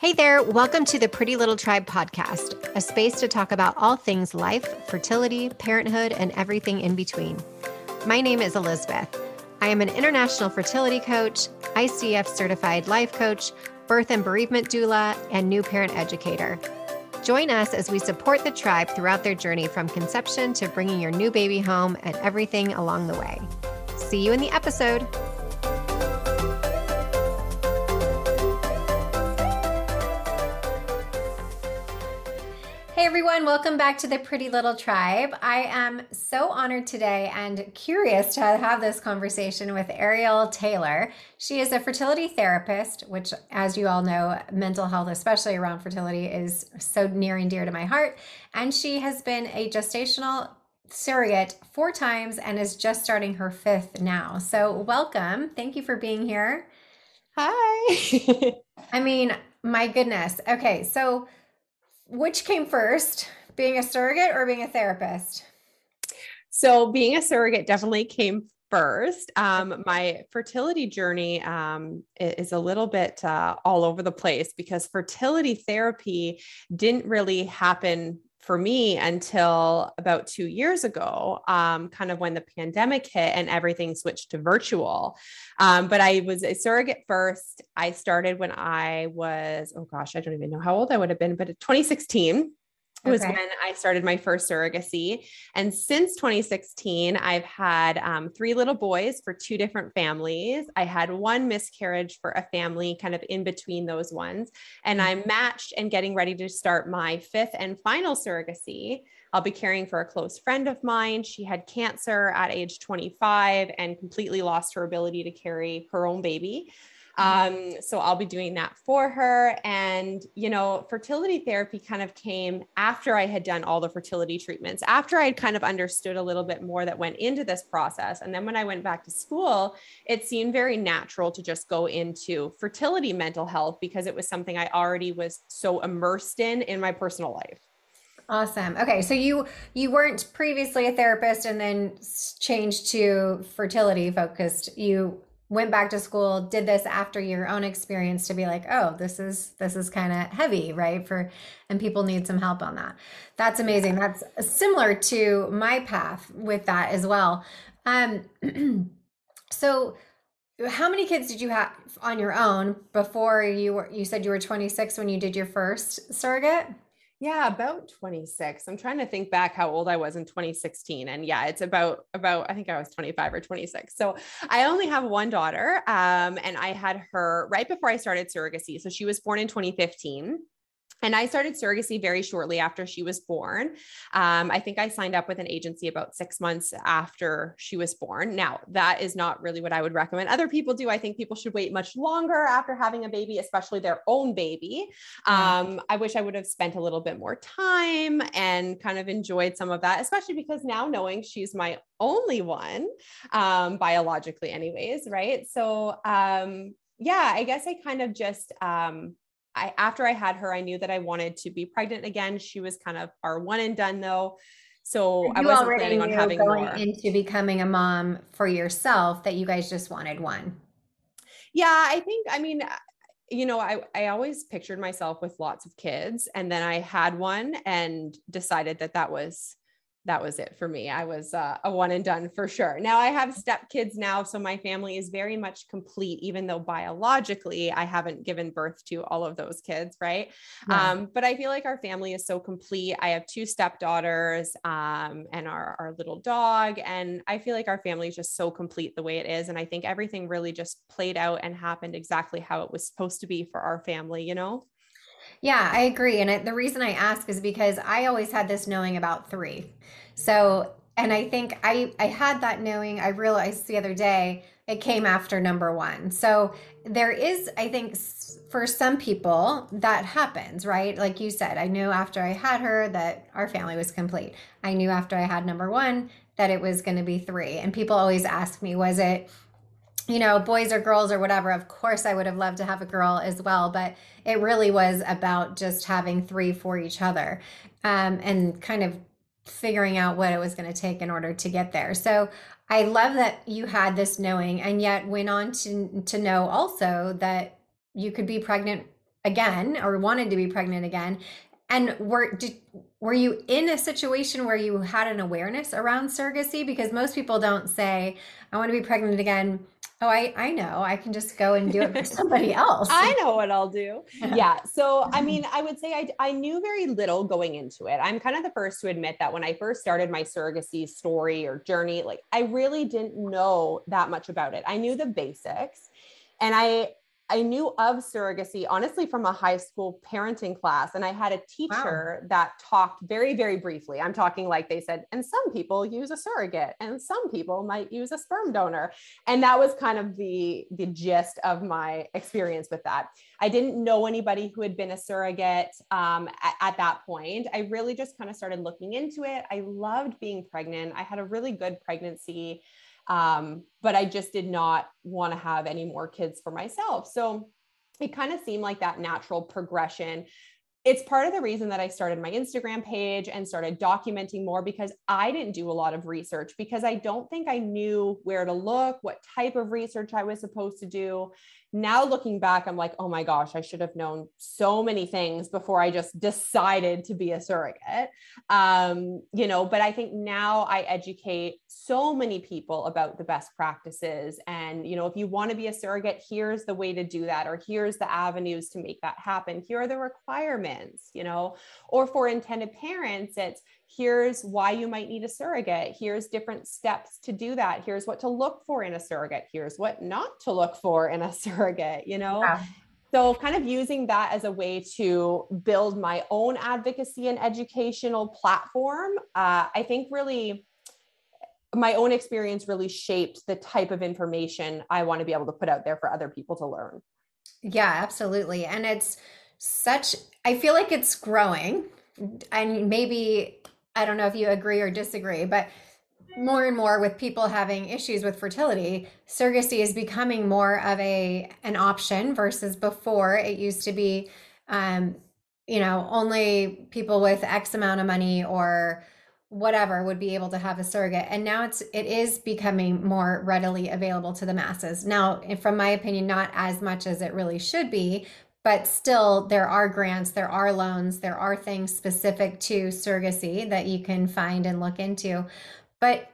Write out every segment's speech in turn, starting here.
Hey there, welcome to the Pretty Little Tribe podcast, a space to talk about all things life, fertility, parenthood, and everything in between. My name is Elizabeth. I am an international fertility coach, ICF certified life coach, birth and bereavement doula, and new parent educator. Join us as we support the tribe throughout their journey from conception to bringing your new baby home and everything along the way. See you in the episode. Welcome back to the Pretty Little Tribe. I am so honored today and curious to have this conversation with Ariel Taylor. She is a fertility therapist, which, as you all know, mental health, especially around fertility, is so near and dear to my heart. And she has been a gestational surrogate four times and is just starting her fifth now. So, welcome. Thank you for being here. Hi. I mean, my goodness. Okay, so which came first, being a surrogate or being a therapist? So, being a surrogate definitely came first. Um, my fertility journey um, is a little bit uh, all over the place because fertility therapy didn't really happen for me until about two years ago, um, kind of when the pandemic hit and everything switched to virtual. Um, but I was a surrogate first. I started when I was, oh gosh, I don't even know how old I would have been, but 2016 was okay. when I started my first surrogacy. And since 2016, I've had um, three little boys for two different families. I had one miscarriage for a family kind of in between those ones. And I'm mm-hmm. matched and getting ready to start my fifth and final surrogacy. I'll be caring for a close friend of mine. She had cancer at age 25 and completely lost her ability to carry her own baby. Um, so I'll be doing that for her. And, you know, fertility therapy kind of came after I had done all the fertility treatments, after I had kind of understood a little bit more that went into this process. And then when I went back to school, it seemed very natural to just go into fertility mental health because it was something I already was so immersed in in my personal life. Awesome. Okay, so you you weren't previously a therapist and then changed to fertility focused. You went back to school did this after your own experience to be like oh this is this is kind of heavy right for and people need some help on that. That's amazing. That's similar to my path with that as well. Um so how many kids did you have on your own before you were you said you were 26 when you did your first surrogate yeah, about 26. I'm trying to think back how old I was in 2016 and yeah, it's about about I think I was 25 or 26. So, I only have one daughter um and I had her right before I started surrogacy. So, she was born in 2015. And I started surrogacy very shortly after she was born. Um, I think I signed up with an agency about six months after she was born. Now, that is not really what I would recommend. Other people do. I think people should wait much longer after having a baby, especially their own baby. Um, I wish I would have spent a little bit more time and kind of enjoyed some of that, especially because now knowing she's my only one, um, biologically, anyways, right? So, um, yeah, I guess I kind of just, um, I after I had her, I knew that I wanted to be pregnant again. She was kind of our one and done though. So you I wasn't planning on having going more. into becoming a mom for yourself that you guys just wanted one. Yeah, I think I mean uh, you know, I, I always pictured myself with lots of kids and then I had one and decided that that was that was it for me. I was uh, a one and done for sure. Now I have step kids now, so my family is very much complete, even though biologically I haven't given birth to all of those kids, right? Yeah. Um, but I feel like our family is so complete. I have two stepdaughters um, and our, our little dog, and I feel like our family is just so complete the way it is. And I think everything really just played out and happened exactly how it was supposed to be for our family, you know? Yeah, I agree. And the reason I ask is because I always had this knowing about three. So, and I think I, I had that knowing, I realized the other day it came after number one. So there is, I think, for some people that happens, right? Like you said, I knew after I had her that our family was complete. I knew after I had number one that it was going to be three. And people always ask me, was it you know, boys or girls or whatever. Of course, I would have loved to have a girl as well, but it really was about just having three for each other um, and kind of figuring out what it was going to take in order to get there. So I love that you had this knowing and yet went on to to know also that you could be pregnant again or wanted to be pregnant again and were did, were you in a situation where you had an awareness around surrogacy because most people don't say i want to be pregnant again oh i i know. I can just go and do it for somebody else. I know what i'll do. Yeah. So i mean i would say I, I knew very little going into it. I'm kind of the first to admit that when i first started my surrogacy story or journey like i really didn't know that much about it. I knew the basics and I I knew of surrogacy honestly from a high school parenting class. And I had a teacher wow. that talked very, very briefly. I'm talking like they said, and some people use a surrogate and some people might use a sperm donor. And that was kind of the, the gist of my experience with that. I didn't know anybody who had been a surrogate um, at, at that point. I really just kind of started looking into it. I loved being pregnant. I had a really good pregnancy. Um, but I just did not want to have any more kids for myself. So it kind of seemed like that natural progression. It's part of the reason that I started my Instagram page and started documenting more because I didn't do a lot of research because I don't think I knew where to look, what type of research I was supposed to do now looking back, I'm like, oh my gosh, I should have known so many things before I just decided to be a surrogate. Um, you know, but I think now I educate so many people about the best practices. And, you know, if you want to be a surrogate, here's the way to do that, or here's the avenues to make that happen. Here are the requirements, you know, or for intended parents, it's here's why you might need a surrogate. Here's different steps to do that. Here's what to look for in a surrogate. Here's what not to look for in a surrogate, you know? Yeah. So, kind of using that as a way to build my own advocacy and educational platform, uh, I think really my own experience really shaped the type of information I want to be able to put out there for other people to learn. Yeah, absolutely. And it's such, I feel like it's growing. And maybe I don't know if you agree or disagree, but more and more with people having issues with fertility, surrogacy is becoming more of a an option versus before it used to be um, you know, only people with X amount of money or whatever would be able to have a surrogate. And now it's it is becoming more readily available to the masses. Now from my opinion not as much as it really should be but still there are grants there are loans there are things specific to surrogacy that you can find and look into. But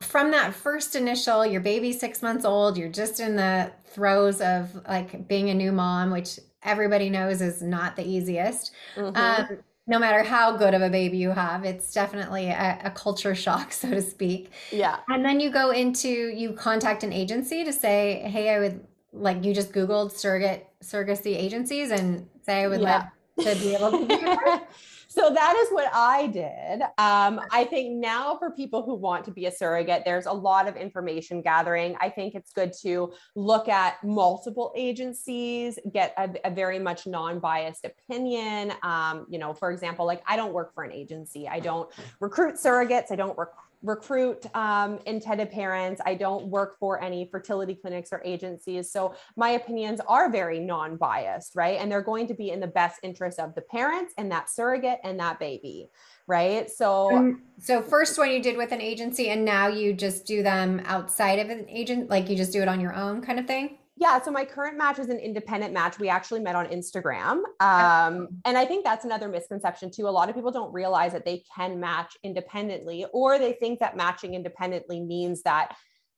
from that first initial your baby's six months old you're just in the throes of like being a new mom which everybody knows is not the easiest. Mm-hmm. um, no matter how good of a baby you have it's definitely a, a, culture shock so to speak. Yeah. And then you go into you contact an agency to say hey i would like you just googled surrogate surrogacy agencies and say I would yeah. love to be able to do that? so that is what I did. Um, I think now for people who want to be a surrogate, there's a lot of information gathering. I think it's good to look at multiple agencies, get a, a very much non-biased opinion. Um, you know, for example, like I don't work for an agency. I don't recruit surrogates. I don't recruit recruit um, intended parents. I don't work for any fertility clinics or agencies. So my opinions are very non biased, right? And they're going to be in the best interest of the parents and that surrogate and that baby, right? So, um, so first one you did with an agency, and now you just do them outside of an agent, like you just do it on your own kind of thing? Yeah, so my current match is an independent match. We actually met on Instagram. Um, and I think that's another misconception too. A lot of people don't realize that they can match independently, or they think that matching independently means that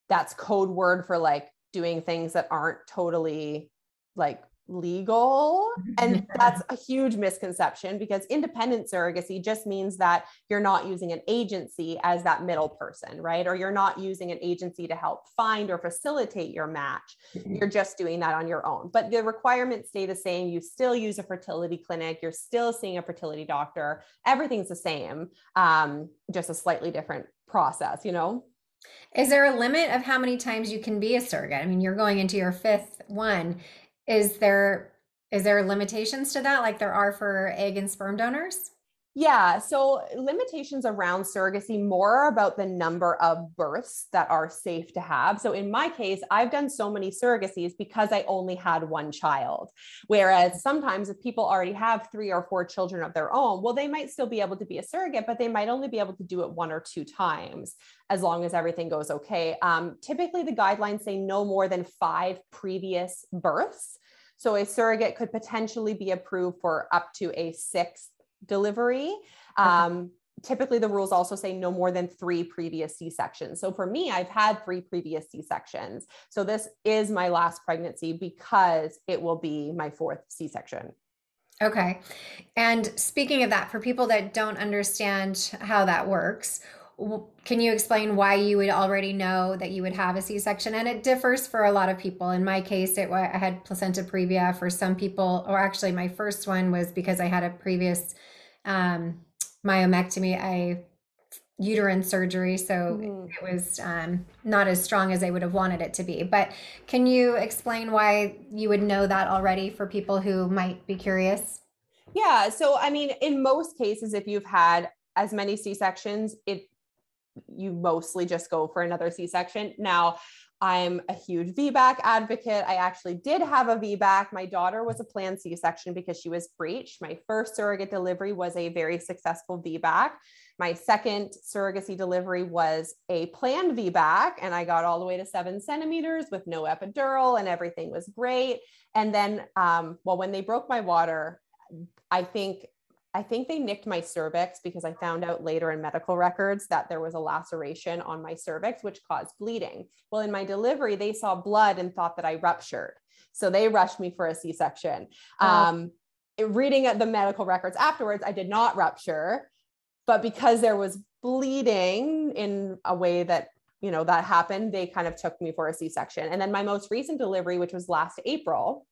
that's code word for like doing things that aren't totally like legal. And that's a huge misconception because independent surrogacy just means that you're not using an agency as that middle person, right? Or you're not using an agency to help find or facilitate your match. Mm-hmm. You're just doing that on your own. But the requirements stay the same. You still use a fertility clinic, you're still seeing a fertility doctor. Everything's the same, um, just a slightly different process, you know? Is there a limit of how many times you can be a surrogate? I mean, you're going into your fifth one is there is there limitations to that like there are for egg and sperm donors? Yeah, so limitations around surrogacy more about the number of births that are safe to have. So in my case, I've done so many surrogacies because I only had one child. Whereas sometimes if people already have three or four children of their own, well, they might still be able to be a surrogate, but they might only be able to do it one or two times as long as everything goes okay. Um, typically, the guidelines say no more than five previous births. So a surrogate could potentially be approved for up to a sixth delivery. Okay. Um, typically the rules also say no more than three previous c-sections so for me i've had three previous c-sections so this is my last pregnancy because it will be my fourth c-section okay and speaking of that for people that don't understand how that works can you explain why you would already know that you would have a c-section and it differs for a lot of people in my case it i had placenta previa for some people or actually my first one was because i had a previous um, myomectomy, I uterine surgery, so mm. it was um, not as strong as they would have wanted it to be. But can you explain why you would know that already for people who might be curious? Yeah. So, I mean, in most cases, if you've had as many C sections, it you mostly just go for another C section. Now, I'm a huge VBAC advocate. I actually did have a VBAC. My daughter was a planned C section because she was breached. My first surrogate delivery was a very successful VBAC. My second surrogacy delivery was a planned VBAC, and I got all the way to seven centimeters with no epidural, and everything was great. And then, um, well, when they broke my water, I think I think they nicked my cervix because I found out later in medical records that there was a laceration on my cervix, which caused bleeding. Well, in my delivery, they saw blood and thought that I ruptured. So they rushed me for a C section. Oh. Um, reading the medical records afterwards, I did not rupture, but because there was bleeding in a way that you know that happened they kind of took me for a c-section and then my most recent delivery which was last april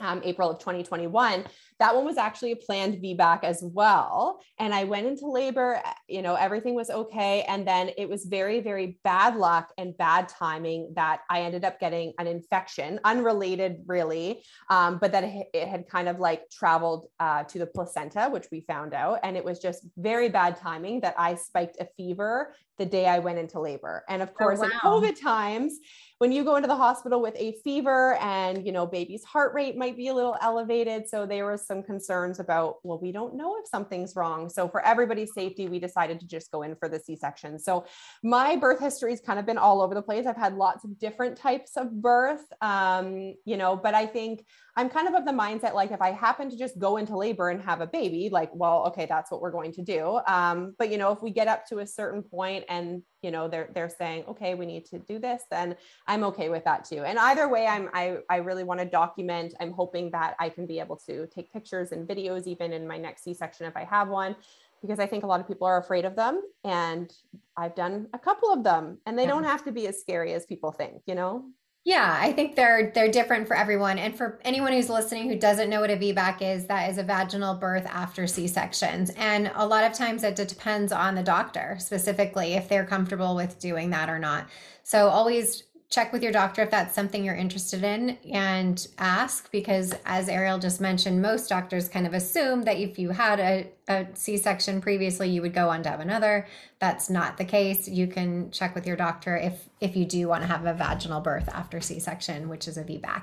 um, April of 2021, that one was actually a planned VBAC as well. And I went into labor, you know, everything was okay. And then it was very, very bad luck and bad timing that I ended up getting an infection, unrelated really, um, but that it, it, had kind of like traveled uh, to the placenta, which we found out. And it was just very bad timing that I spiked a fever the day I went into labor. And of oh, course, oh, wow. in COVID times, when you go into the hospital with a fever and you know baby's heart rate might be a little elevated so there was some concerns about well we don't know if something's wrong. So for everybody's safety we decided to just go in for the c-section. So my birth history has kind of been all over the place. I've had lots of different types of birth um, you know but i think I'm kind of of the mindset like if I happen to just go into labor and have a baby, like, well, okay, that's what we're going to do. Um, but you know, if we get up to a certain point and you know they're they're saying, okay, we need to do this, then I'm okay with that too. And either way, I'm I I really want to document. I'm hoping that I can be able to take pictures and videos even in my next C-section if I have one because I think a lot of people are afraid of them. And I've done a couple of them, and they yeah. don't have to be as scary as people think, you know? Yeah, I think they're they're different for everyone. And for anyone who's listening who doesn't know what a VBAC is, that is a vaginal birth after C-sections. And a lot of times it depends on the doctor specifically if they're comfortable with doing that or not. So always check with your doctor if that's something you're interested in and ask because as ariel just mentioned most doctors kind of assume that if you had a, a c-section previously you would go on to have another. That's not the case. You can check with your doctor if if you do want to have a vaginal birth after c-section which is a vbac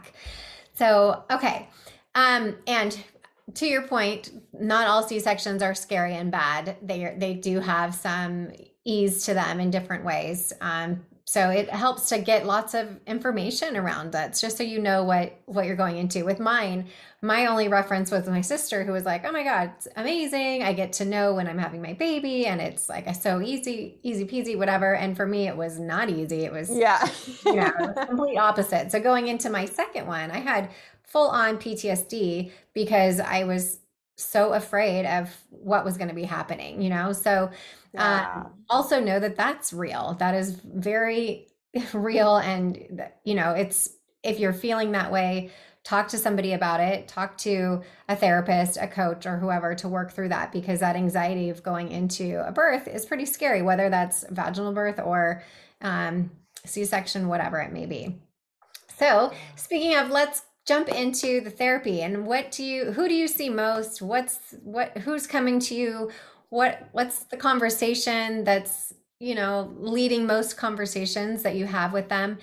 so okay um and to your point not all c-sections are scary and bad. They they do have some ease to them in different ways. Um, so it helps to get lots of information around that just so you know what what you're going into. With mine my only reference was my sister who was like oh my god it's amazing. I get to know when i'm having my baby and it's like so easy easy peasy whatever. And for me it was not easy. It was yeah. you know complete opposite. So going into my second one i had full on ptsd because i was so afraid of what was going to be happening you know? So yeah. uh, also know that that's real. That is very real and you know it's if you're feeling that way talk to somebody about it. Talk to a therapist a coach or whoever to work through that because that anxiety of going into a birth is pretty scary whether that's vaginal birth or um, c-section whatever it may be. So speaking of let's jump into the therapy and what do you who do you see most? What's what who's coming to you what what's the conversation that's you know leading most conversations that you have with them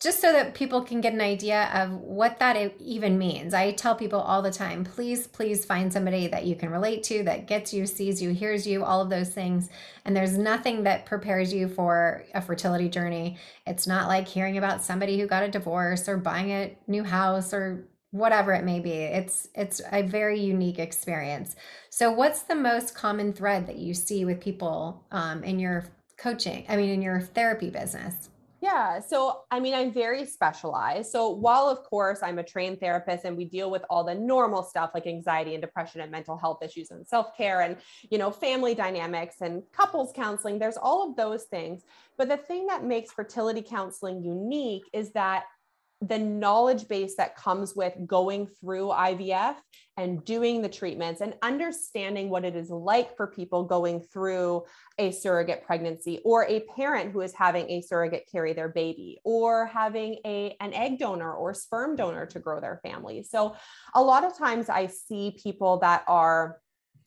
just so that people can get an idea of what that even means. I tell people all the time, please, please find somebody that you can relate to, that gets you, sees you, hears you, all of those things. And there's nothing that prepares you for a fertility journey. It's not like hearing about somebody who got a divorce or buying a new house or whatever it may be. It's it's a very unique experience. So, what's the most common thread that you see with people um, in your coaching? I mean, in your therapy business? Yeah. So, I mean, I'm very specialized. So, while of course I'm a trained therapist and we deal with all the normal stuff like anxiety and depression and mental health issues and self care and, you know, family dynamics and couples counseling, there's all of those things. But the thing that makes fertility counseling unique is that the knowledge base that comes with going through IVF and doing the treatments and understanding what it is like for people going through a surrogate pregnancy or a parent who is having a surrogate carry their baby or having a an egg donor or sperm donor to grow their family. So a lot of times I see people that are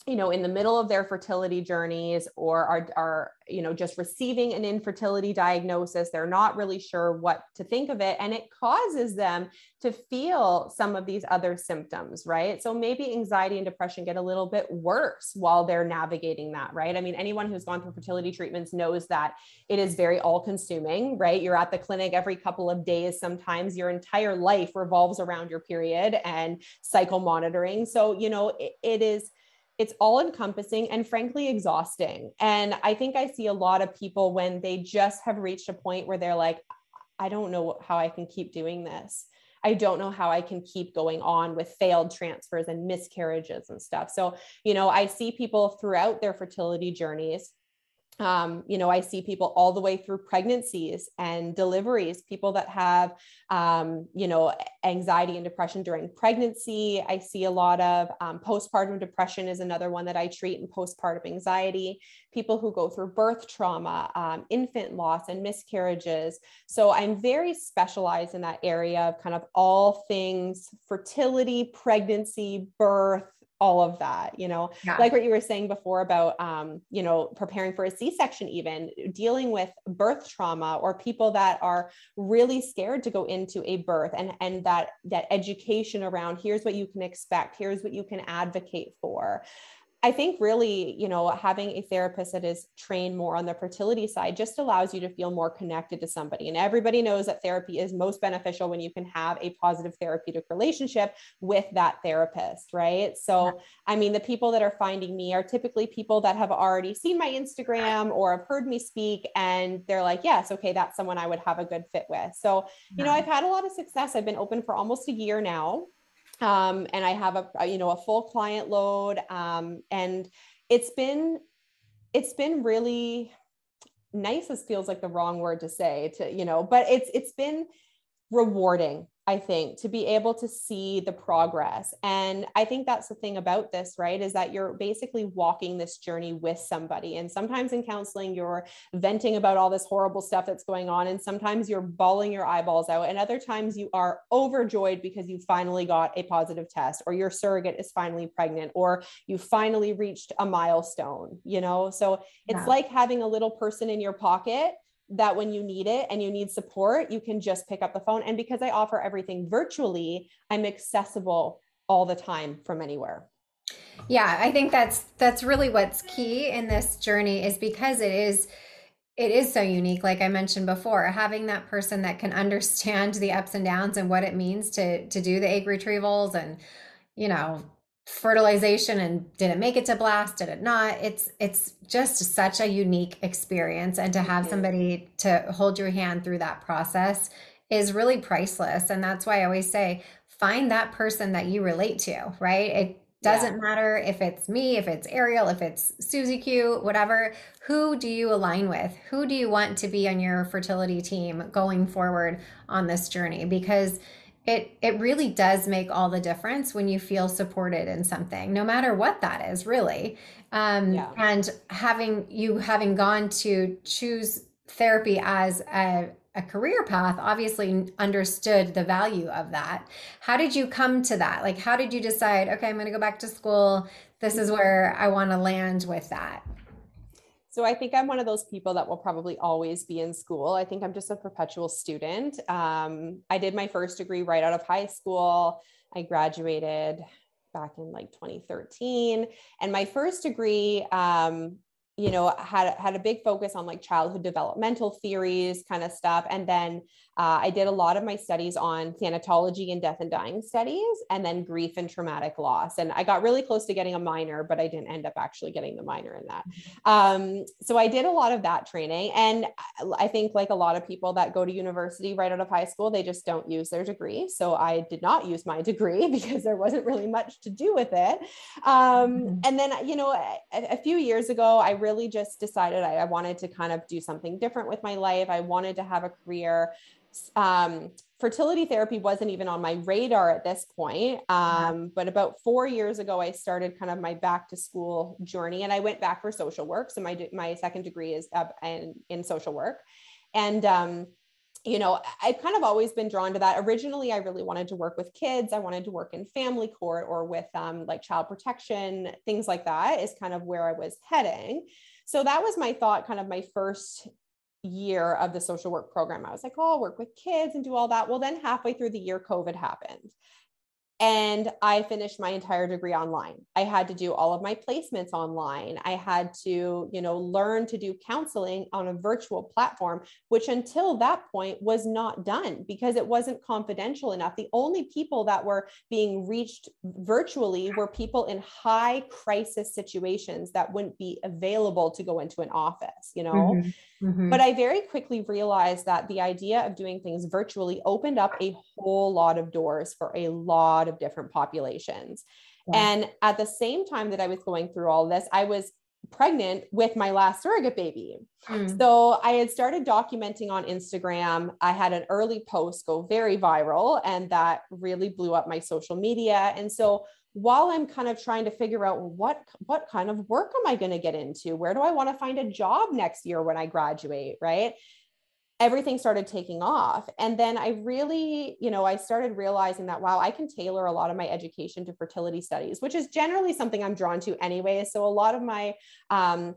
you know in the middle of their fertility journeys or are, are you know just receiving an infertility diagnosis they're not really sure what to think of it and it causes them to feel some of these other symptoms right? So maybe anxiety and depression get a little bit worse while they're navigating that right? I mean anyone who's gone through fertility treatments knows that it is very all consuming right? You're at the clinic every couple of days sometimes. Your entire life revolves around your period and cycle monitoring. So you know it, it is it's all encompassing and frankly exhausting. And I think I see a lot of people when they just have reached a point where they're like, I don't know how I can keep doing this. I don't know how I can keep going on with failed transfers and miscarriages and stuff. So, you know, I see people throughout their fertility journeys um, you know, I see people all the way through pregnancies and deliveries, people that have, um, you know, anxiety and depression during pregnancy. I see a lot of um, postpartum depression is another one that I treat and postpartum anxiety, people who go through birth trauma, um, infant loss and miscarriages. So I'm very specialized in that area of kind of all things fertility, pregnancy, birth, all of that you know? Yeah. like what you were saying before about um, you know preparing for a c-section even dealing with birth trauma or people that are really scared to go into a birth and and that that education around here's what you can expect. Here's what you can advocate for I think really, you know, having a therapist that is trained more on the fertility side just allows you to feel more connected to somebody. And everybody knows that therapy is most beneficial when you can have a positive therapeutic relationship with that therapist, right? So. I mean, the people that are finding me are typically people that have already seen my Instagram or have heard me speak and they're like, yes, okay, that's someone I would have a good fit with. So, you know, I've had a lot of success. I've been open for almost a year now um, and I have a, you know a full client load, um, and it's been it's been really nice. This feels like the wrong word to say to you know, but it's it's been rewarding I think, to be able to see the progress. And I think that's the thing about this, right? Is that you're basically walking this journey with somebody. And sometimes in counseling, you're venting about all this horrible stuff that's going on. And sometimes you're bawling your eyeballs out. And other times you are overjoyed because you finally got a positive test, or your surrogate is finally pregnant, or you finally reached a milestone, you know? So it's yeah. like having a little person in your pocket that when you need it and you need support, you can just pick up the phone. And because I offer everything virtually, I'm accessible all the time from anywhere. Yeah, I think that's that's really what's key in this journey is because it is it is so unique like I mentioned before, having that person that can understand the ups and downs and what it means to to do the egg retrievals and you know, fertilization and did it make it to blast did it not? It's it's just such a unique experience and to have somebody to hold your hand through that process is really priceless and that's why i always say find that person that you relate to right? It doesn't yeah. matter if it's me if it's ariel if it's susie q whatever. Who do you align with? Who do you want to be on your fertility team going forward on this journey? Because it it really does make all the difference when you feel supported in something no matter what that is really. Um, yeah. and having you having gone to choose therapy as a, a career path obviously understood the value of that. How did you come to that? Like how did you decide okay i'm going to go back to school. This is where i want to land with that so I think I'm one of those people that will probably always be in school. I think I'm just a perpetual student. Um, I did my first degree right out of high school. I graduated back in like 2013. And my first degree, um, you know had had a big focus on like childhood developmental theories kind of stuff and then uh, i did a lot of my studies on thanatology and death and dying studies and then grief and traumatic loss and i got really close to getting a minor but i didn't end up actually getting the minor in that um, so i did a lot of that training and i think like a lot of people that go to university right out of high school they just don't use their degree so i did not use my degree because there wasn't really much to do with it um, mm-hmm. and then you know a, a few years ago i really just decided I, I, wanted to kind of do something different with my life. I wanted to have a career. Um, fertility therapy wasn't even on my radar at this point. Um, but about four years ago, I started kind of my back to school journey and I went back for social work. So my, my second degree is up in, in social work. And, um, you know, I've kind of always been drawn to that. Originally, I really wanted to work with kids. I wanted to work in family court or with um, like child protection, things like that is kind of where I was heading. So that was my thought, kind of my first year of the social work program. I was like, oh, I'll work with kids and do all that. Well, then halfway through the year, COVID happened and I finished my entire degree online. I had to do all of my placements online. I had to, you know, learn to do counseling on a virtual platform, which until that point was not done because it wasn't confidential enough. The only people that were being reached virtually were people in high crisis situations that wouldn't be available to go into an office, you know. Mm-hmm. Mm-hmm. But I very quickly realized that the idea of doing things virtually opened up a whole lot of doors for a lot of different populations. Yeah. And at the same time that I was going through all this, I was pregnant with my last surrogate baby. Mm. So I had started documenting on Instagram. I had an early post go very viral, and that really blew up my social media. And so while I'm kind of trying to figure out what what kind of work am I going to get into? Where do I want to find a job next year when I graduate, right? Everything started taking off. And then I really, you know, I started realizing that wow, I can tailor a lot of my education to fertility studies, which is generally something I'm drawn to anyway. So a lot of my um,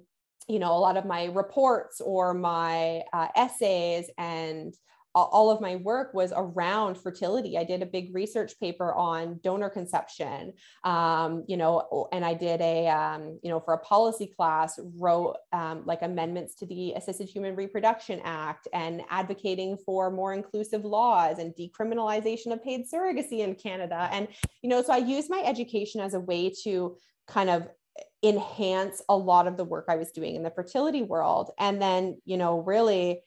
you know, a lot of my reports or my uh, essays and all of my work was around fertility. I did a big research paper on donor conception, um, you know, and I did a, um, you know, for a policy class, wrote um, like amendments to the Assisted Human Reproduction Act and advocating for more inclusive laws and decriminalization of paid surrogacy in Canada. And, you know, so I used my education as a way to kind of enhance a lot of the work I was doing in the fertility world. And then, you know, really,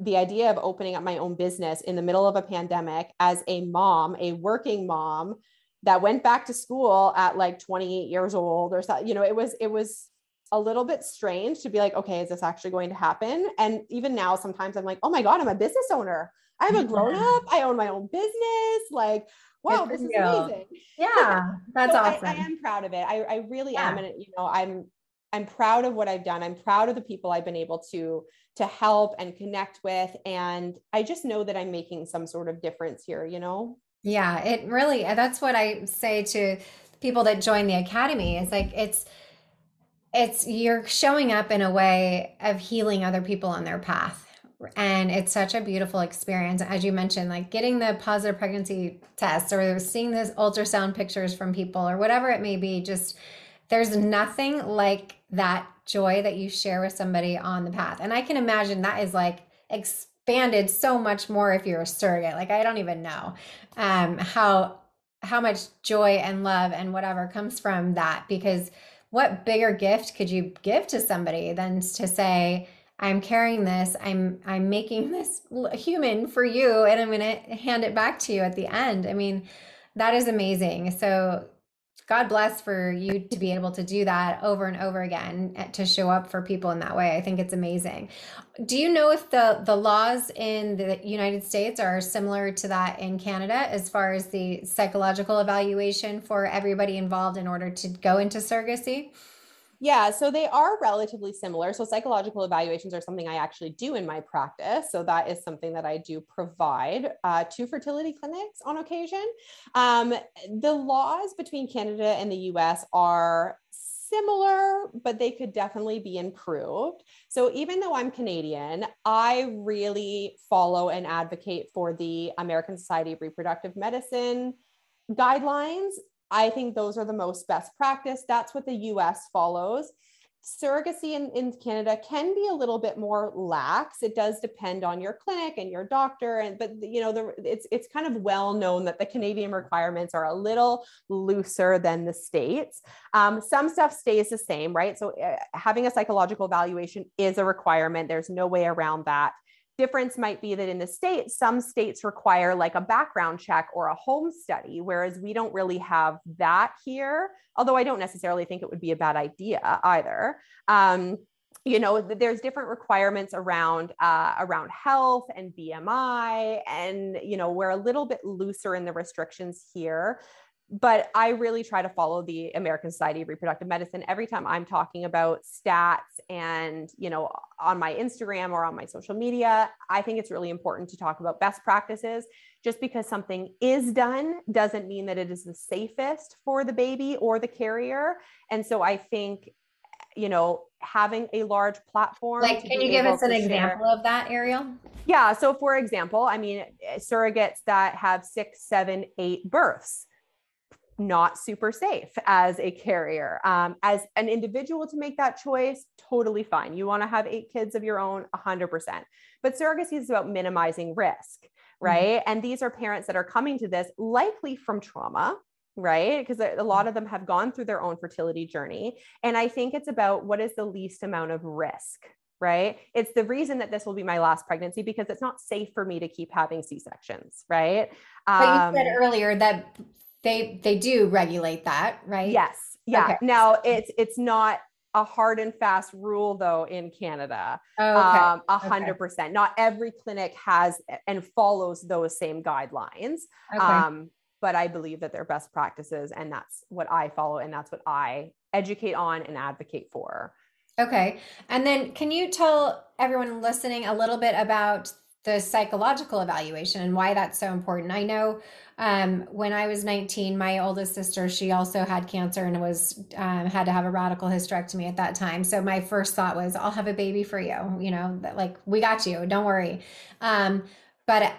the idea of opening up my own business in the middle of a pandemic as a mom, a working mom that went back to school at like 28 years old or something, you know, it was, it was a little bit strange to be like, okay, is this actually going to happen? And even now, sometimes I'm like, oh my God, I'm a business owner. I'm a grown up. I own my own business. Like, wow, this is amazing. Yeah, that's so awesome. I, I, am proud of it. I, I really yeah. am. And, you know, I'm, I'm proud of what I've done. I'm proud of the people I've been able to to help and connect with and I just know that I'm making some sort of difference here, you know? Yeah, it really that's what I say to people that join the academy. It's like it's it's you're showing up in a way of healing other people on their path. And it's such a beautiful experience. As you mentioned, like getting the positive pregnancy test or seeing those ultrasound pictures from people or whatever it may be, just there's nothing like that joy that you share with somebody on the path. And I can imagine that is like expanded so much more if you're a surrogate. Like I don't even know um, how how much joy and love and whatever comes from that because what bigger gift could you give to somebody than to say i'm carrying this i'm i'm making this human for you and i'm going to hand it back to you at the end i mean that is amazing so God bless for you to be able to do that over and over again eh, to show up for people in that way. I think it's amazing. Do you know if the the laws in the United States are similar to that in Canada as far as the psychological evaluation for everybody involved in order to go into surrogacy? Yeah, so they are relatively similar. So psychological evaluations are something I actually do in my practice. So that is something that I do provide uh, to fertility clinics on occasion. Um, the laws between Canada and the US are similar, but they could definitely be improved. So even though I'm Canadian, I really follow and advocate for the American Society of Reproductive Medicine guidelines I think those are the most best practice. That's what the US follows. surrogacy in, in Canada can be a little bit more lax. It does depend on your clinic and your doctor. And but you know, the, it's it's kind of well known that the Canadian requirements are a little looser than the states. Um, some stuff stays the same, right? So uh, having a psychological evaluation is a requirement. There's no way around that difference might be that in the states some states require like a background check or a home study whereas we don't really have that here although i don't necessarily think it would be a bad idea either. Um, you know there's different requirements around uh, around health and bmi and you know we're a little bit looser in the restrictions here but I really try to follow the American Society of Reproductive Medicine every time I'm talking about stats and, you know, on my Instagram or on my social media. I think it's really important to talk about best practices. Just because something is done doesn't mean that it is the safest for the baby or the carrier. And so I think, you know, having a large platform. Like, can you give us an example of that, Ariel? Yeah. So, for example, I mean, surrogates that have six, seven, eight births not super safe as a carrier. Um, as an individual to make that choice, totally fine. You want to have eight kids of your own, 100%. But surrogacy is about minimizing risk, mm-hmm. right? Mm-hmm. And these are parents that are coming to this likely from trauma. Right. Because a lot of them have gone through their own fertility journey. And I think it's about what is the least amount of risk, right? It's the reason that this will be my last pregnancy because it's not safe for me to keep having C sections, right? But you said um, earlier that they they do regulate that, right? Yes. Yeah. Okay. Now it's it's not a hard and fast rule though in Canada. Oh, um, a hundred percent. Not every clinic has and follows those same guidelines. Okay. Um, but I believe that they're best practices and that's what I follow and that's what I educate on and advocate for. Okay. And then can you tell everyone listening a little bit about the psychological evaluation and why that's so important. I know um, when I was 19, my oldest sister, she also had cancer and was um, had to have a radical hysterectomy at that time. So my first thought was, I'll have a baby for you. You know, that like we got you. Don't worry. Um, but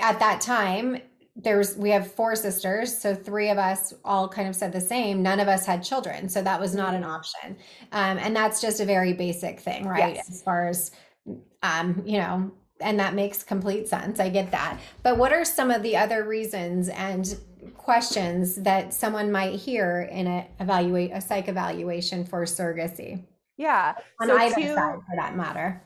at that time, there's we have four sisters so three of us all kind of said the same none of us had children so that was not an mm. option um, and that's just a very basic thing right yes. as far as um, you know and that makes complete sense. I get that. But what are some of the other reasons and questions that someone might hear in a evaluate a psych evaluation for surrogacy? Yeah, on so either two, side for that matter.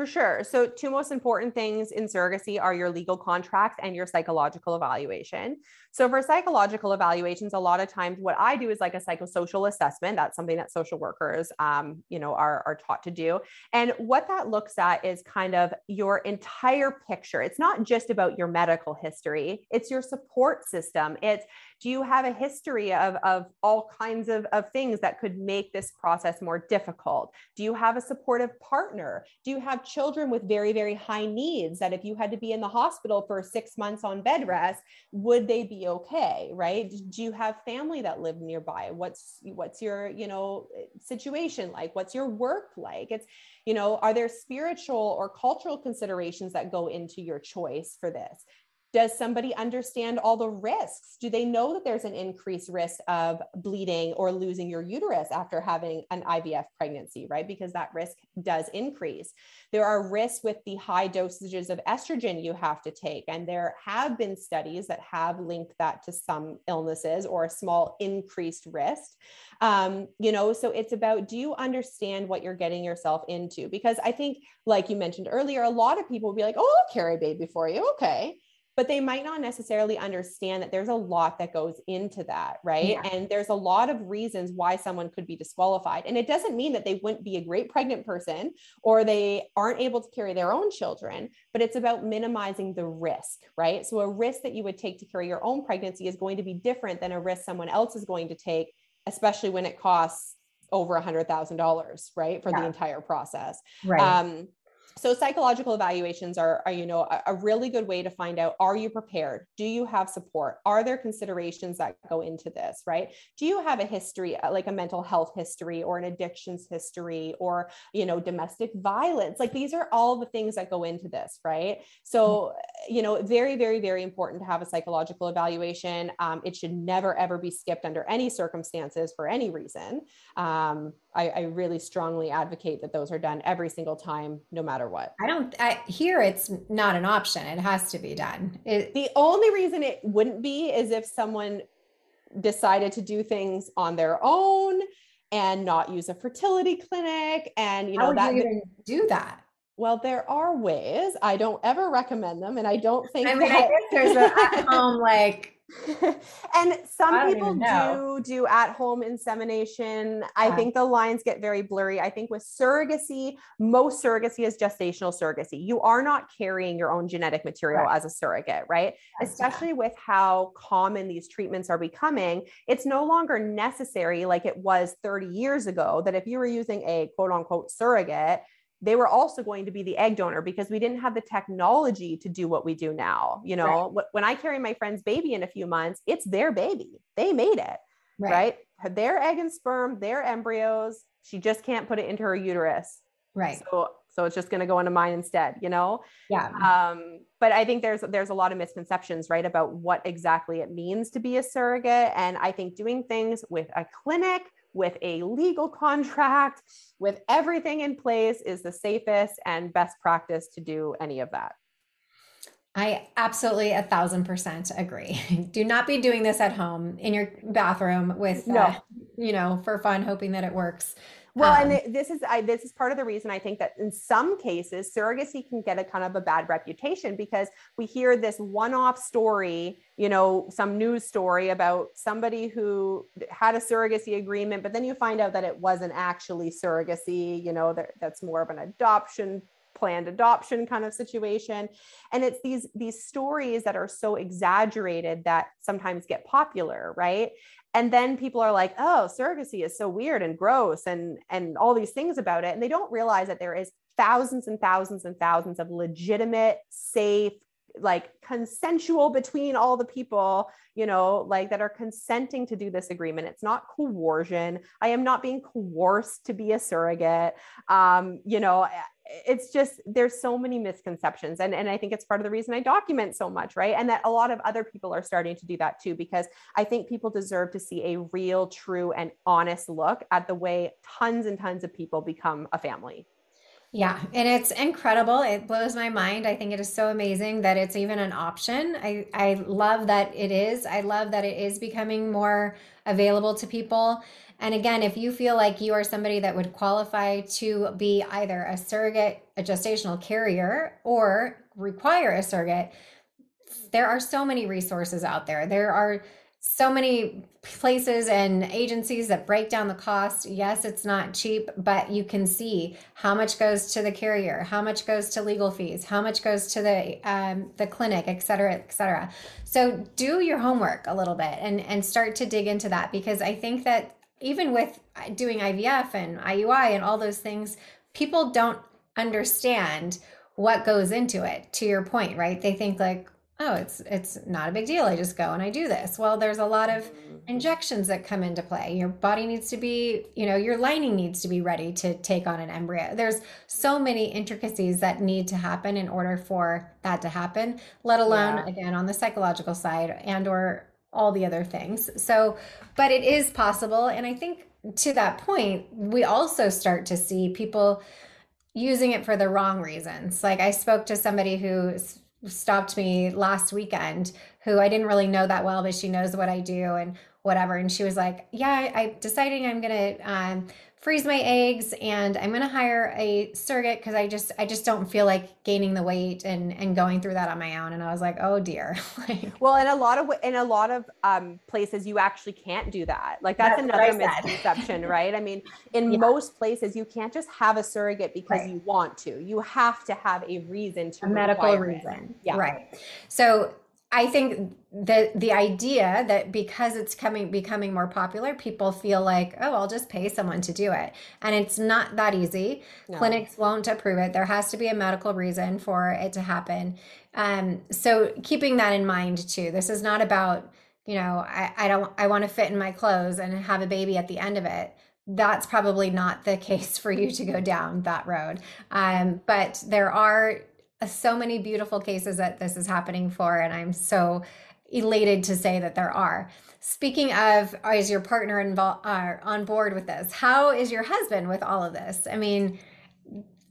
For sure. So, two most important things in surrogacy are your legal contracts and your psychological evaluation. So, for psychological evaluations, a lot of times what I do is like a psychosocial assessment. That's something that social workers, um, you know, are, are taught to do. And what that looks at is kind of your entire picture. It's not just about your medical history, it's your support system. It's do you have a history of, of all kinds of, of things that could make this process more difficult? Do you have a supportive partner? Do you have children with very, very high needs that if you had to be in the hospital for six months on bed rest, would they be okay? Right? Do you have family that live nearby? What's what's your, you know, situation like? What's your work like? It's, you know, are there spiritual or cultural considerations that go into your choice for this? Does somebody understand all the risks? Do they know that there's an increased risk of bleeding or losing your uterus after having an IVF pregnancy, right? Because that risk does increase. There are risks with the high dosages of estrogen you have to take. And there have been studies that have linked that to some illnesses or a small increased risk. Um, you know, so it's about do you understand what you're getting yourself into? Because I think, like you mentioned earlier, a lot of people will be like, oh, I'll carry a baby for you. Okay but they might not necessarily understand that there's a lot that goes into that, right? Yeah. And there's a lot of reasons why someone could be disqualified. And it doesn't mean that they wouldn't be a great pregnant person or they aren't able to carry their own children, but it's about minimizing the risk, right? So a risk that you would take to carry your own pregnancy is going to be different than a risk someone else is going to take, especially when it costs over a hundred thousand dollars, right? For yeah. the entire process. Right. Um, so psychological evaluations are, are you know a, a, really good way to find out are you prepared? Do you have support? Are there considerations that go into this right? Do you have a history uh, like a mental health history or an addictions history or you know domestic violence? Like these are all the things that go into this right? So mm-hmm. you know very very very important to have a psychological evaluation. Um, it should never ever be skipped under any circumstances for any reason. Um, I, I, really strongly advocate that those are done every single time, no matter what. I don't I, here. It's not an option. It has to be done. It, the only reason it wouldn't be is if someone decided to do things on their own and not use a fertility clinic, and you know that you even do that. Well, there are ways. I don't ever recommend them, and I don't think. I mean, that- I guess there's a at home um, like and some people do do at home insemination. I yeah. think the lines get very blurry. I think with surrogacy, most surrogacy is gestational surrogacy. You are not carrying your own genetic material right. as a surrogate, right? Especially with how common these treatments are becoming. It's no longer necessary like it was 30 years ago that if you were using a quote unquote surrogate, they were also going to be the egg donor because we didn't have the technology to do what we do now. You know, right. when I carry my friend's baby in a few months, it's their baby. They made it, right? right? Their egg and sperm, their embryos. She just can't put it into her uterus. Right. So so it's just going to go into mine instead, you know? Yeah. Um, but I think there's there's a lot of misconceptions, right, about what exactly it means to be a surrogate. And I think doing things with a clinic with a legal contract, with everything in place is the safest and best practice to do any of that. I absolutely a thousand percent agree. Do not be doing this at home in your bathroom with, no. Uh, you know, for fun, hoping that it works. Well, um, and this is I, this is part of the reason I think that in some cases surrogacy can get a kind of a bad reputation because we hear this one-off story, you know, some news story about somebody who had a surrogacy agreement, but then you find out that it wasn't actually surrogacy. You know, that, that's more of an adoption planned adoption kind of situation and it's these these stories that are so exaggerated that sometimes get popular right and then people are like oh surrogacy is so weird and gross and and all these things about it. And they don't realize that there is thousands and thousands and thousands of legitimate safe like consensual between all the people you know like that are consenting to do this agreement. It's not coercion. I am not being coerced to be a surrogate. Um you know it's just there's so many misconceptions and, and i think it's part of the reason i document so much right? And that a lot of other people are starting to do that too because i think people deserve to see a real true and honest look at the way tons and tons of people become a family yeah, and it's incredible. It blows my mind. I think it is so amazing that it's even an option. I I love that it is. I love that it is becoming more available to people. And again, if you feel like you are somebody that would qualify to be either a surrogate, a gestational carrier, or require a surrogate, there are so many resources out there. There are so many places and agencies that break down the cost. Yes, it's not cheap, but you can see how much goes to the carrier, how much goes to legal fees, how much goes to the um, the clinic, et cetera, et cetera. So do your homework a little bit and and start to dig into that because I think that even with doing IVF and IUI and all those things, people don't understand what goes into it. To your point, right? They think like, oh, it's it's not a big deal. I just go and I do this. Well, there's a lot of injections that come into play. Your body needs to be, you know, your lining needs to be ready to take on an embryo. There's so many intricacies that need to happen in order for that to happen, let alone yeah. again on the psychological side and or all the other things. So, but it is possible. And I think to that point, we also start to see people using it for the wrong reasons. Like I spoke to somebody who stopped me last weekend who I didn't really know that well, but she knows what I do and whatever. And she was like, Yeah, I, am deciding I'm going to um, freeze my eggs and I'm going to hire a surrogate because I just I just don't feel like gaining the weight and and going through that on my own. And I was like oh dear. Well in a lot of in a lot of um, places you actually can't do that. Like that's, that's another misconception right? I mean in yeah. most places you can't just have a surrogate because right. you want to. You have to have a reason to a medical reason it. yeah. Right. So I think the the idea that because it's coming becoming more popular, people feel like, oh, I'll just pay someone to do it, and it's not that easy. No. Clinics won't approve it. There has to be a medical reason for it to happen. Um, so keeping that in mind too. This is not about you know I, I don't I want to fit in my clothes and have a baby at the end of it that's probably not the case for you to go down that road. Um, but there are so many beautiful cases that this is happening for, and I'm so elated to say that there are. Speaking of, is your partner involved uh, on board with this? How is your husband with all of this? I mean,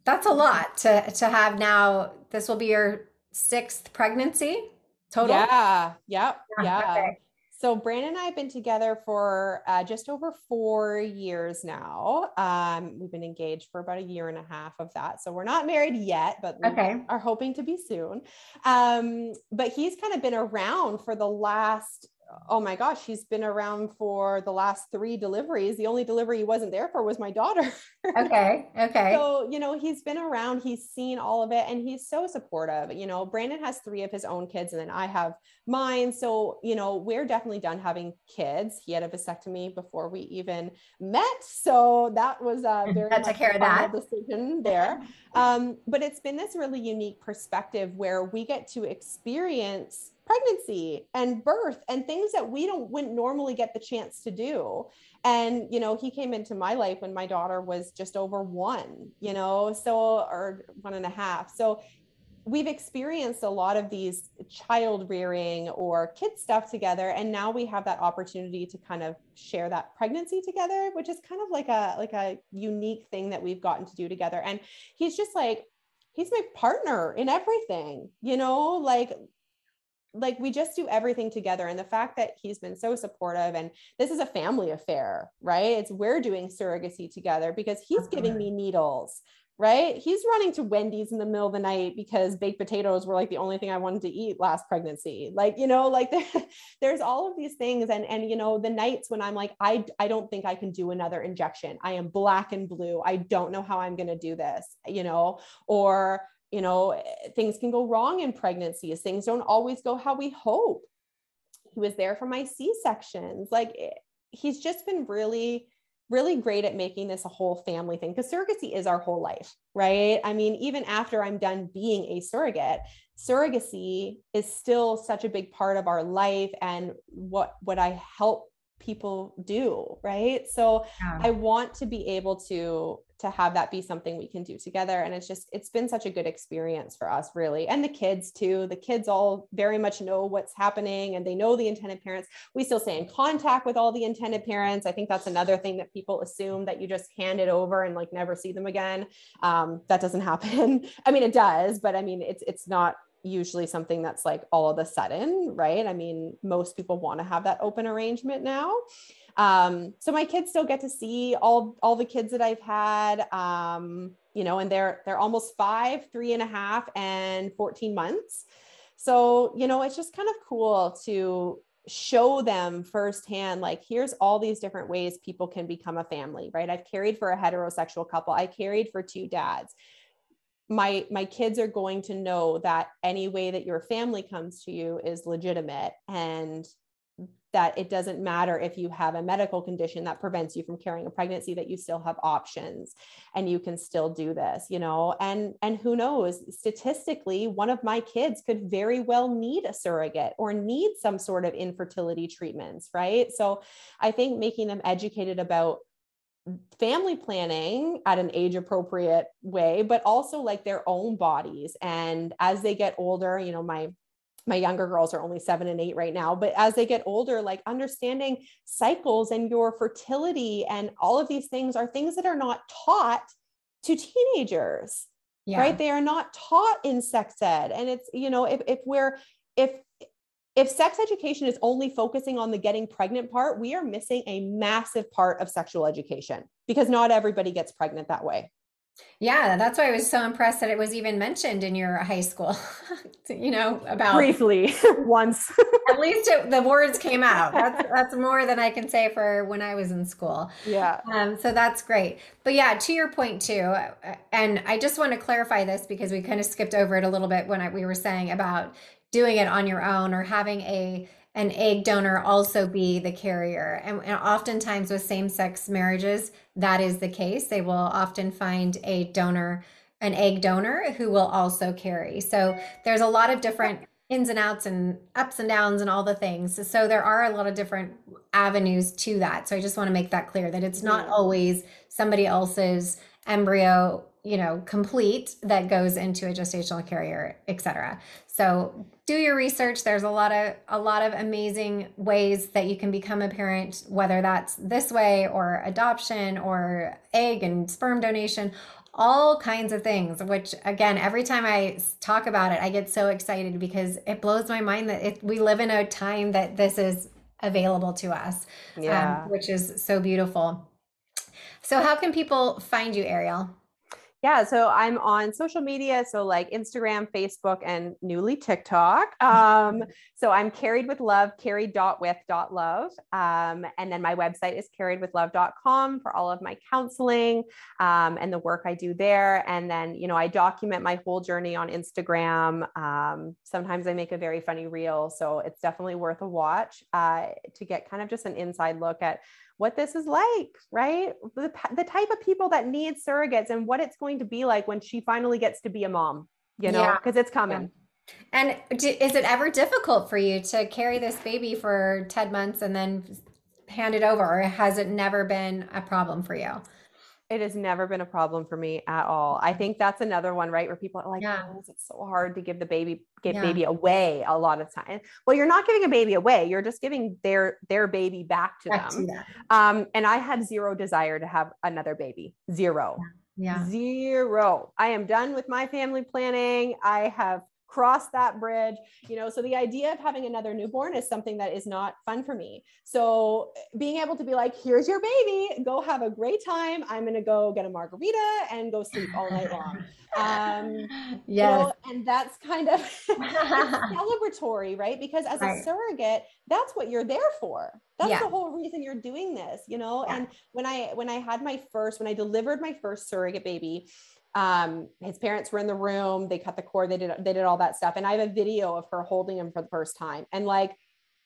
that's a lot to to have now. This will be your sixth pregnancy total. Yeah. Yep. Yeah. yeah. Okay. So Brandon and I have been together for uh, just over four years now. Um, we've been engaged for about a year and a half of that. So we're not married yet, but we okay. are hoping to be soon. Um, but he's kind of been around for the last oh my gosh, he's been around for the last three deliveries. The only delivery he wasn't there for was my daughter. okay. Okay. So, you know, he's been around, he's seen all of it, and he's so supportive. You know, Brandon has three of his own kids, and then I have mine. So, you know, we're definitely done having kids. He had a vasectomy before we even met. So that was a very that took care of that decision there. Um, but it's been this really unique perspective where we get to experience pregnancy and birth and things that we don't wouldn't normally get the chance to do. And you know he came into my life when my daughter was just over one you know so or one and a half. So we've experienced a lot of these child rearing or kid stuff together. And now we have that opportunity to kind of share that pregnancy together which is kind of like a like a unique thing that we've gotten to do together. And he's just like he's my partner in everything you know like like we just do everything together and the fact that he's been so supportive and this is a family affair right? It's we're doing surrogacy together because he's giving mm-hmm. me needles right? He's running to wendy's in the middle of the night because baked potatoes were like the only thing i wanted to eat last pregnancy. Like you know like there's all of these things and and you know the nights when i'm like i i don't think i can do another injection. I am black and blue. I don't know how i'm going to do this you know? Or you know, eh, things can go wrong in pregnancies. Things don't always go how we hope. He was there for my C sections. Like eh, he's just been really, really great at making this a whole family thing because surrogacy is our whole life, right? I mean, even after I'm done being a surrogate, surrogacy is still such a big part of our life and what what I help people do right so yeah. i want to be able to to have that be something we can do together. And it's just it's been such a good experience for us really. And the kids too. The kids all very much know what's happening and they know the intended parents. We still stay in contact with all the intended parents. I think that's another thing that people assume that you just hand it over and like never see them again. Um, that doesn't happen. I mean it does but i mean it's it's not usually something that's like all of a sudden, right? I mean, most people want to have that open arrangement now. Um, so my kids still get to see all all the kids that I've had. Um, you know, and they're they're almost five, three and a half, and 14 months. So, you know, it's just kind of cool to show them firsthand like here's all these different ways people can become a family right i've carried for a heterosexual couple i carried for two dads my my kids are going to know that any way that your family comes to you is legitimate and that it doesn't matter if you have a medical condition that prevents you from carrying a pregnancy that you still have options and you can still do this you know? And and who knows? Statistically one of my kids could very well need a surrogate or need some sort of infertility treatments right? So i think making them educated about family planning at an age appropriate way but also like their own bodies. And as they get older you know my my younger girls are only 7 and 8 right now but as they get older like understanding cycles and your fertility and all of these things are things that are not taught to teenagers yeah. right they are not taught in sex ed and it's you know if if we're if if sex education is only focusing on the getting pregnant part, we are missing a massive part of sexual education because not everybody gets pregnant that way. Yeah, that's why I was so impressed that it was even mentioned in your high school. you know, about briefly once. at least it, the words came out. That's that's more than I can say for when I was in school. Yeah. Um, so that's great. But yeah, to your point too, and I just want to clarify this because we kind of skipped over it a little bit when I, we were saying about doing it on your own or having a an egg donor also be the carrier. And, and oftentimes with same sex marriages, that is the case. They will often find a donor, an egg donor who will also carry. So there's a lot of different ins and outs and ups and downs and all the things. So there are a lot of different avenues to that. So I just want to make that clear that it's not always somebody else's embryo you know complete that goes into a gestational carrier etc so do your research. There's a lot of a lot of amazing ways that you can become a parent whether that's this way or adoption or egg and sperm donation all kinds of things which again every time i talk about it i get so excited because it blows my mind that it, we live in a time that this is available to us um, yeah. um, which is so beautiful. So how can people find you ariel yeah, so I'm on social media, so like Instagram, Facebook, and newly TikTok. Um, so I'm carried with love, carried carried.with.love. Um, and then my website is carriedwithlove.com for all of my counseling um, and the work I do there. And then, you know, I document my whole journey on Instagram. Um, sometimes I make a very funny reel. So it's definitely worth a watch uh, to get kind of just an inside look at what this is like, right? The, the type of people that need surrogates and what it's going to be like when she finally gets to be a mom, you know, because yeah. it's coming. And is it ever difficult for you to carry this baby for 10 months and then hand it over, or has it never been a problem for you? It has never been a problem for me at all. I think that's another one, right? Where people are like, yeah. oh, it's so hard to give the baby, give yeah. baby away a lot of time. Well, you're not giving a baby away. You're just giving their, their baby back to back them. To um, and I had zero desire to have another baby, zero. Yeah. yeah. Zero. I am done with my family planning. I have cross that bridge you know so the idea of having another newborn is something that is not fun for me so being able to be like here's your baby go have a great time i'm going to go get a margarita and go sleep all night long um yes. You know, and that's kind of celebratory right because as right. a surrogate that's what you're there for that's yeah. the whole reason you're doing this you know yeah. and when i when i had my first when i delivered my first surrogate baby um his parents were in the room. They cut the cord. They did they did all that stuff. And i have a video of her holding him for the first time. And like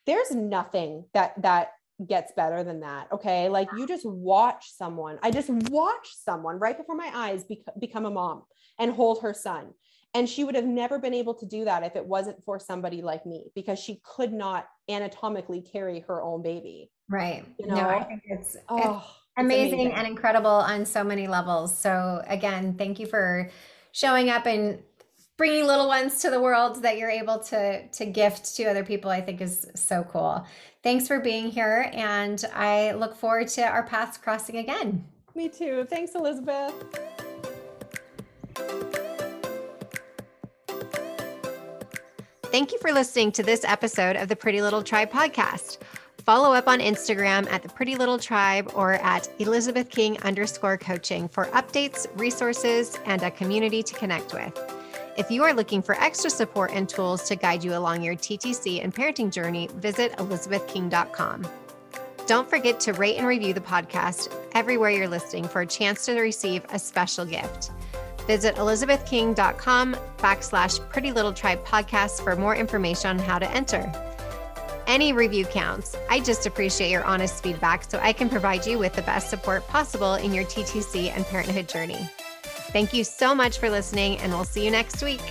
there's nothing that that gets better than that okay? Like you just watch someone. I just watched someone right before my eyes bec- become a mom and hold her son. And she would have never been able to do that if it wasn't for somebody like me because she could not anatomically carry her own baby. Right. You know no, i think it's, oh. it's amazing, amazing. and incredible on so many levels. So again, thank you for showing up and bringing little ones to the world that you're able to to gift to other people i think is so cool. Thanks for being here and i look forward to our paths crossing again. Me too. Thanks elizabeth. Thank you for listening to this episode of the pretty little tribe podcast Follow up on Instagram at the Pretty Little Tribe or at Elizabeth King underscore coaching for updates, resources, and a community to connect with. If you are looking for extra support and tools to guide you along your TTC and parenting journey, visit elizabethking.com. Don't forget to rate and review the podcast everywhere you're listening for a chance to receive a special gift. Visit elizabethking.com backslash pretty little tribe podcast for more information on how to enter. Any review counts. I just appreciate your honest feedback so I can provide you with the best support possible in your TTC and parenthood journey. Thank you so much for listening, and we'll see you next week.